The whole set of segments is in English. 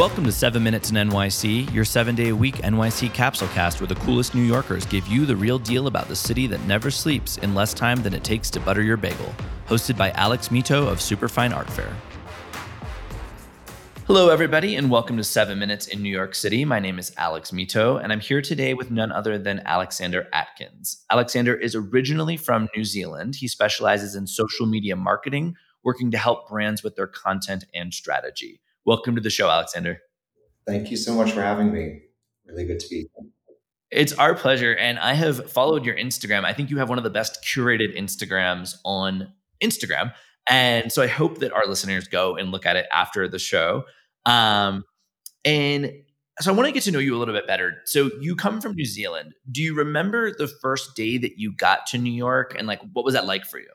Welcome to 7 Minutes in NYC, your seven day a week NYC capsule cast where the coolest New Yorkers give you the real deal about the city that never sleeps in less time than it takes to butter your bagel. Hosted by Alex Mitow of Superfine Art Fair. Hello, everybody, and welcome to 7 Minutes in New York City. My name is Alex Mitow, and I'm here today with none other than Alexander Atkins. Alexander is originally from New Zealand. He specializes in social media marketing, working to help brands with their content and strategy. Welcome to the show, Alexander. Thank you so much for having me. Really good to be here. It's our pleasure. And I have followed your Instagram. I think you have one of the best curated Instagrams on Instagram. And so I hope that our listeners go and look at it after the show. Um, and so I want to get to know you a little bit better. So you come from New Zealand. Do you remember the first day that you got to New York and like what was that like for you?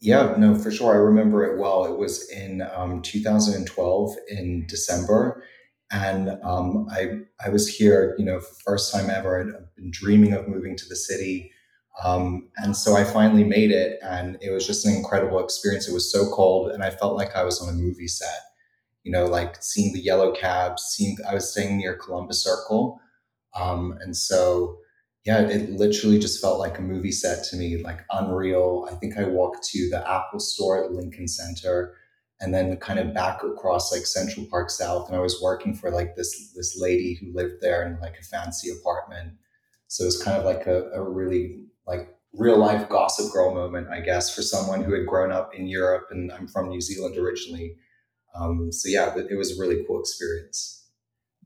Yeah, no, for sure. I remember it well. It was in um, 2012 in December. And um, I, I was here, you know, first time ever. I'd been dreaming of moving to the city. Um, and so I finally made it. And it was just an incredible experience. It was so cold. And I felt like I was on a movie set, you know, like seeing the yellow cabs, seeing, I was staying near Columbus Circle. Um, and so yeah, it literally just felt like a movie set to me, like unreal. I think I walked to the Apple store at Lincoln Center and then kind of back across like Central Park South. And I was working for like this this lady who lived there in like a fancy apartment. So it was kind of like a, a really like real life gossip girl moment, I guess, for someone who had grown up in Europe and I'm from New Zealand originally. Um, so yeah, it was a really cool experience.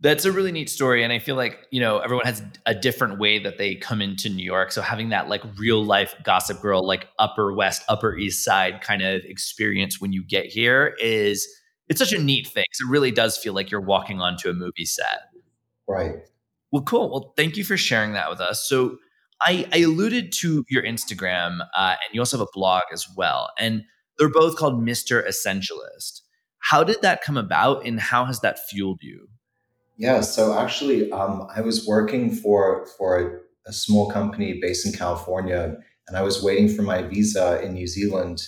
That's a really neat story. And I feel like, you know, everyone has a different way that they come into New York. So having that like real life gossip girl, like upper west, upper east side kind of experience when you get here is it's such a neat thing. so It really does feel like you're walking onto a movie set. Right. Well, cool. Well, thank you for sharing that with us. So I, I alluded to your Instagram uh, and you also have a blog as well. And they're both called Mr. Essentialist. How did that come about and how has that fueled you? Yeah, so actually, um, I was working for for a, small company based in California, and I was waiting for my visa in New Zealand.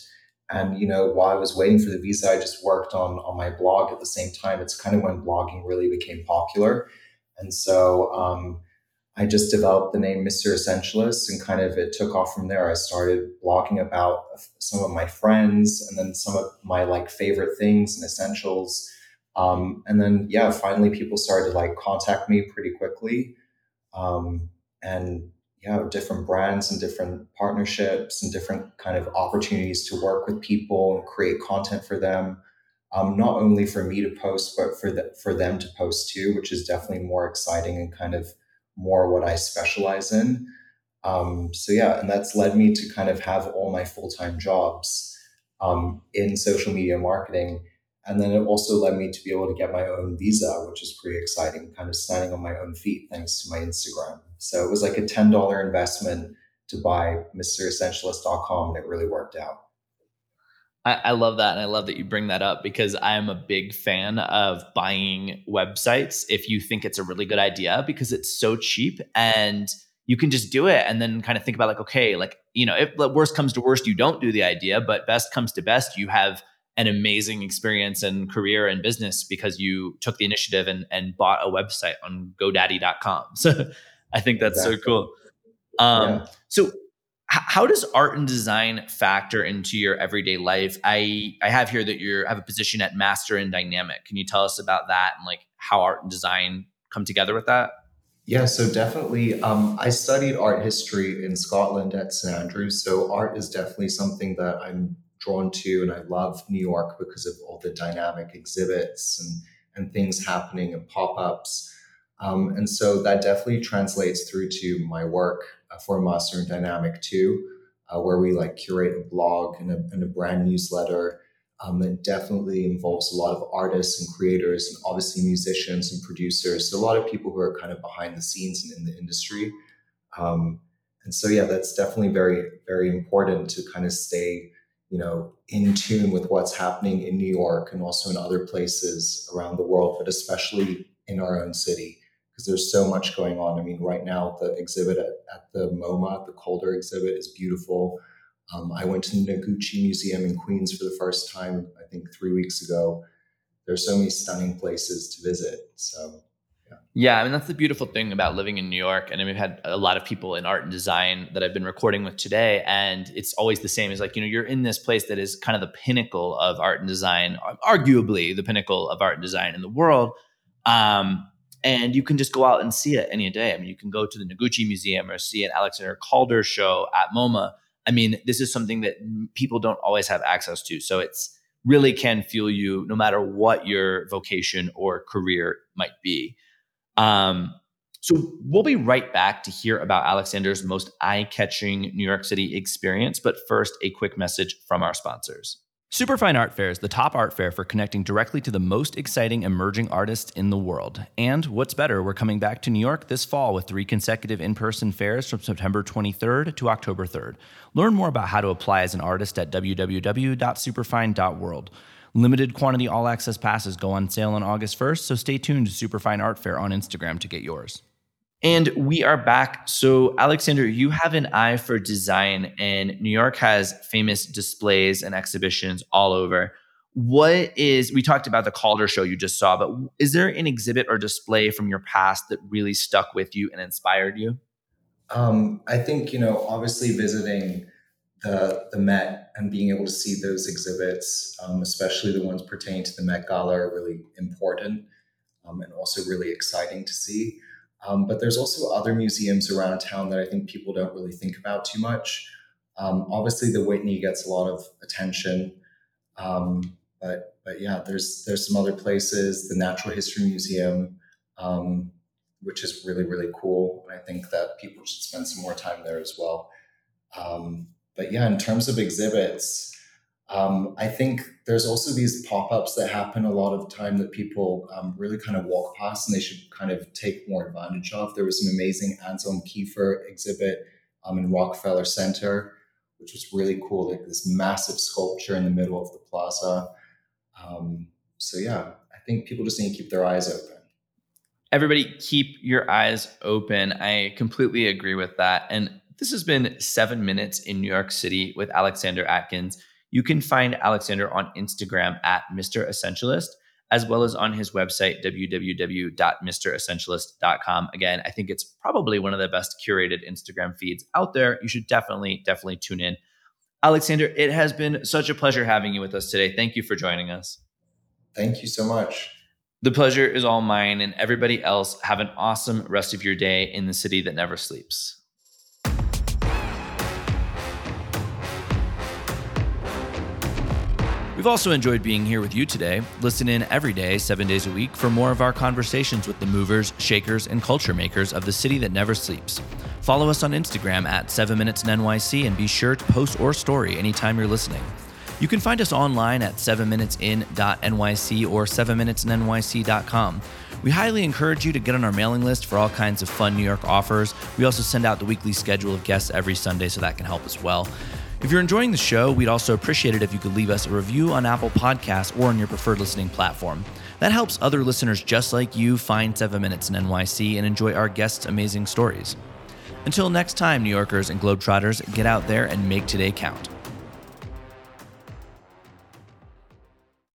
And you know, while I was waiting for the visa, I just worked on on my blog at the same time. It's kind of when blogging really became popular, and so um, I just developed the name Mr. Essentialist, and kind of it took off from there. I started blogging about some of my friends, and then some of my like favorite things and essentials um, and then, yeah, finally people started to like contact me pretty quickly. Um, and yeah, different brands and different partnerships and different kind of opportunities to work with people and create content for them. Um, not only for me to post, but for the, for them to post too, which is definitely more exciting and kind of more what I specialize in. Um, so yeah, and that's led me to kind of have all my full time jobs um, in social media marketing and then it also led me to be able to get my own visa, which is pretty exciting, kind of standing on my own feet thanks to my Instagram. So it was like a $10 investment to buy MrEssentialist.com, and it really worked out. I, I love that. And I love that you bring that up because I am a big fan of buying websites if you think it's a really good idea because it's so cheap and you can just do it and then kind of think about like, okay, like, you know, if worst comes to worst, you don't do the idea, but best comes to best, you have an amazing experience and career and business because you took the initiative and, and bought a website on godaddy.com. So I think that's exactly. so cool. Um, yeah. So h- how does art and design factor into your everyday life? I, I have here that you have a position at Master & Dynamic. Can you tell us about that and like how art and design come together with that? Yeah, so definitely. Um, I studied art history in Scotland at St Andrews. So art is definitely something that I'm drawn to, and I love New York because of all the dynamic exhibits and and things happening and pop ups. Um, and so that definitely translates through to my work uh, for Master & Dynamic too, uh, where we like curate a blog and a, and a brand newsletter. Um, it definitely involves a lot of artists and creators, and obviously musicians and producers. So a lot of people who are kind of behind the scenes and in the industry. Um, and so, yeah, that's definitely very, very important to kind of stay you know, in tune with what's happening in New York and also in other places around the world, but especially in our own city, because there's so much going on. I mean, right now, the exhibit at, at the MoMA, the Calder exhibit, is beautiful. Um, I went to the Noguchi Museum in Queens for the first time, I think, three weeks ago. there's so many stunning places to visit. So yeah, I mean that's the beautiful thing about living in New York, and we've had a lot of people in art and design that I've been recording with today, and it's always the same. Is like you know you're in this place that is kind of the pinnacle of art and design, arguably the pinnacle of art and design in the world, um, and you can just go out and see it any day. I mean, you can go to the Noguchi Museum or see an Alexander Calder show at MoMA. I mean, this is something that people don't always have access to, so it's really can fuel you no matter what your vocation or career might be. Um, so we'll be right back to hear about Alexander's most eye catching New York City experience. But first, a quick message from our sponsors. Superfine Art Fair is the top art fair for connecting directly to the most exciting emerging artists in the world. And what's better, we're coming back to New York this fall with three consecutive in person fairs from September 23rd to October 3rd. Learn more about how to apply as an artist at www.superfine.world. Limited quantity all access passes go on sale on August 1st, so stay tuned to Superfine Art Fair on Instagram to get yours. And we are back. So, Alexander, you have an eye for design, and New York has famous displays and exhibitions all over. What is, we talked about the Calder show you just saw, but is there an exhibit or display from your past that really stuck with you and inspired you? Um, I think, you know, obviously visiting the the Met and being able to see those exhibits, um, especially the ones pertaining to the Met Gala, are really important um, and also really exciting to see. Um, but there's also other museums around town that I think people don't really think about too much. Um, obviously, the Whitney gets a lot of attention, um, but but yeah, there's there's some other places. The Natural History Museum, um, which is really really cool, and I think that people should spend some more time there as well. Um, but yeah, in terms of exhibits, um, I think there's also these pop-ups that happen a lot of time that people um, really kind of walk past and they should kind of take more advantage of. There was an amazing Anselm Kiefer exhibit um, in Rockefeller Center, which was really cool, like this massive sculpture in the middle of the plaza. Um, so yeah, I think people just need to keep their eyes open. Everybody, keep your eyes open. I completely agree with that. And this has been seven minutes in New York City with Alexander Atkins. You can find Alexander on Instagram at Mr. Essentialist, as well as on his website, www.mressentialist.com. Again, I think it's probably one of the best curated Instagram feeds out there. You should definitely, definitely tune in. Alexander, it has been such a pleasure having you with us today. Thank you for joining us. Thank you so much. The pleasure is all mine, and everybody else, have an awesome rest of your day in the city that never sleeps. We've also enjoyed being here with you today. Listen in every day, seven days a week, for more of our conversations with the movers, shakers, and culture makers of the city that never sleeps. Follow us on Instagram at 7 Minutes in NYC and be sure to post or story anytime you're listening. You can find us online at 7minutesin.nyc or 7minutesinnyc.com. We highly encourage you to get on our mailing list for all kinds of fun New York offers. We also send out the weekly schedule of guests every Sunday, so that can help as well. If you're enjoying the show, we'd also appreciate it if you could leave us a review on Apple Podcasts or on your preferred listening platform. That helps other listeners just like you find 7 Minutes in NYC and enjoy our guests' amazing stories. Until next time, New Yorkers and Globetrotters, get out there and make today count.